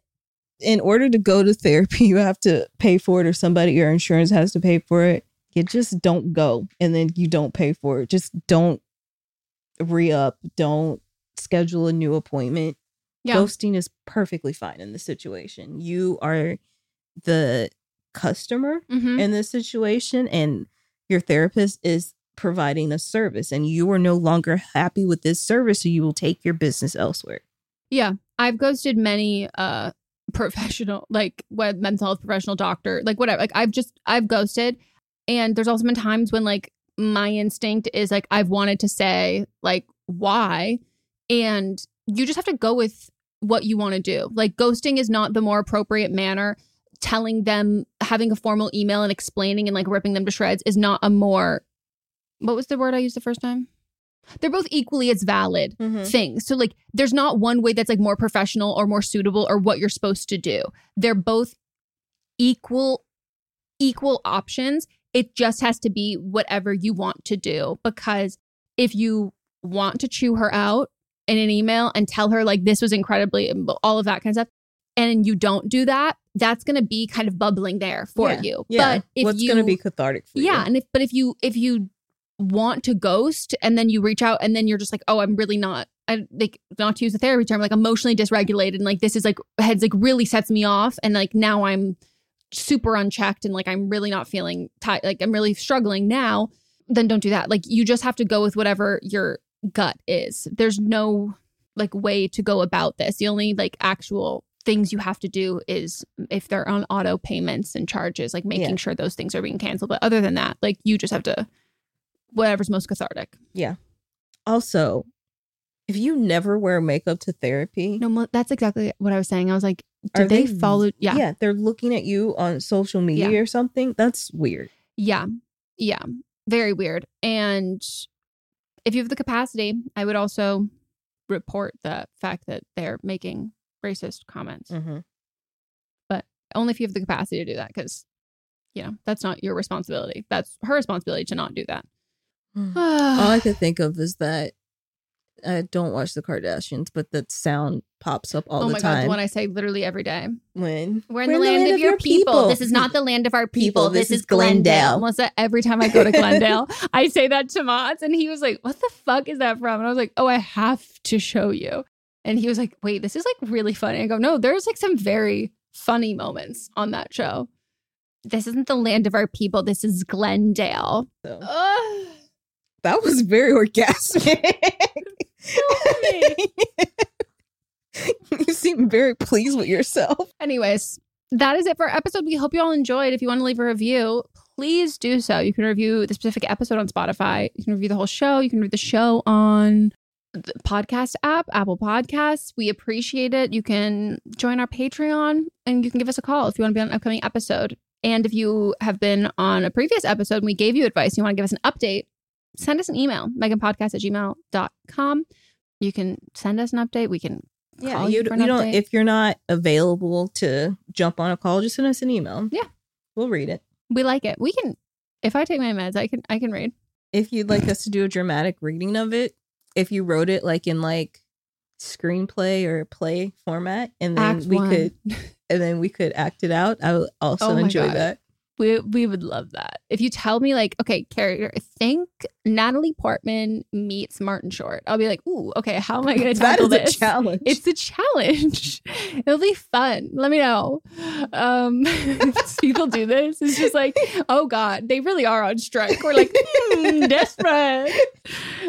in order to go to therapy, you have to pay for it or somebody, your insurance has to pay for it. You just don't go and then you don't pay for it. Just don't re up. Don't schedule a new appointment. Yeah. Ghosting is perfectly fine in this situation. You are the customer Mhm. in this situation, and your therapist is providing a service, and you are no longer happy with this service, so you will take your business elsewhere. Yeah, I've ghosted many uh professional like what mental health professional doctor, like whatever. Like I've just I've ghosted and there's also been times when like my instinct is like I've wanted to say like why and you just have to go with what you want to do. Like ghosting is not the more appropriate manner. Telling them having a formal email and explaining and like ripping them to shreds is not a more what was the word I used the first time? They're both equally as valid Mhm. things. So like there's not one way that's like more professional or more suitable or what you're supposed to do. They're both equal equal options. It just has to be whatever you want to do because if you want to chew her out in an email and tell her like this was incredibly all of that kind of stuff and you don't do that, that's going to be kind of bubbling there for Yeah. you. Yeah. But if What's going to be cathartic for you? yeah, and if but if you if you want to ghost and then you reach out and then you're just like, oh, I'm really not. I like not to use the therapy term, like emotionally dysregulated, and like this is like heads like really sets me off, and like now I'm super unchecked and like I'm really not feeling tight, like I'm really struggling now. Then don't do that. Like you just have to go with whatever your gut is. There's no like way to go about this. The only like actual things you have to do is if they're on auto payments and charges, like making Yeah. sure those things are being canceled. But other than that, like you just have to whatever's most cathartic. Yeah. Also, if you never wear makeup to therapy, No, that's exactly what I was saying. I was like, are did they, follow? Yeah. Yeah, they're looking at you on social media Yeah. or something. That's weird. Yeah. Yeah. Very weird. And if you have the capacity, I would also report the fact that they're making racist comments. Mm-hmm. But only if you have the capacity to do that because, you know, that's not your responsibility. That's her responsibility to not do that. Hmm. All I could think of is that I don't watch the Kardashians, but that sound pops up all oh the time. Oh my God. The one I say literally every day. when We're in the land, of your people. This is not the land of our people. People. This, This is is Glendale. Glendale. Melisa, every time I go to Glendale, I say that to Mods, and he was like, What the fuck is that from? And I was like, Oh, I have to show you. And he was like, Wait, this is like really funny. I go, No, there's like some very funny moments on that show. This isn't the land of our people. This is Glendale. So. That was very orgasmic. you seem very pleased with yourself. Anyways, that is it for our episode. We hope you all enjoyed. If you want to leave a review, please do so. You can review the specific episode on Spotify. You can review the whole show. You can read the show on the podcast app, Apple Podcasts. We appreciate it. You can join our Patreon and you can give us a call if you want to be on an upcoming episode. And if you have been on a previous episode and we gave you advice, and you want to give us an update, send us an email, meganpodcast at gmail.com. You can send us an update. We can Yeah, call you, you, for an you don't. If you're not available to jump on a call, just send us an email. Yeah. we'll read it. we like it. We can if I take my meds, I can I can read. If you'd like us to do a dramatic reading of it, if you wrote it like in like screenplay or play format, and then Act we one. could, and then we could act it out, I would also Oh enjoy God. that. We we would love that. If you tell me like, okay, Carrie, think Natalie Portman meets Martin Short. I'll be like, ooh, okay, how am I going to That tackle is a this? challenge. It's a challenge. It'll be fun. Let me know. Um, people do this. It's just like, oh God, they really are on strike. We're like, hmm, desperate.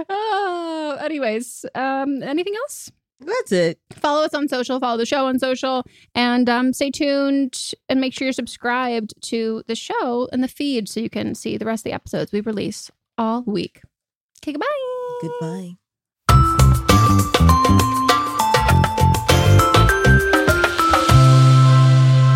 Oh, anyways, um, anything else? That's it. Follow us on social, follow the show on social, and um, stay tuned and make sure you're subscribed to the show and the feed so you can see the rest of the episodes we release all week. Okay, goodbye. Goodbye.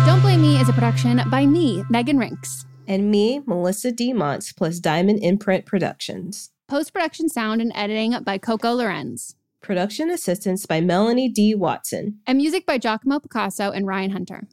Don't Blame Me is a production by me, Meghan Rienks. And me, Melisa D. Montz, plus Diamond Imprint Productions. Post production sound and editing by Coco Lorenz. Production assistance by Melanie D. Watson. And music by Giacomo Picasso and Ryan Hunter.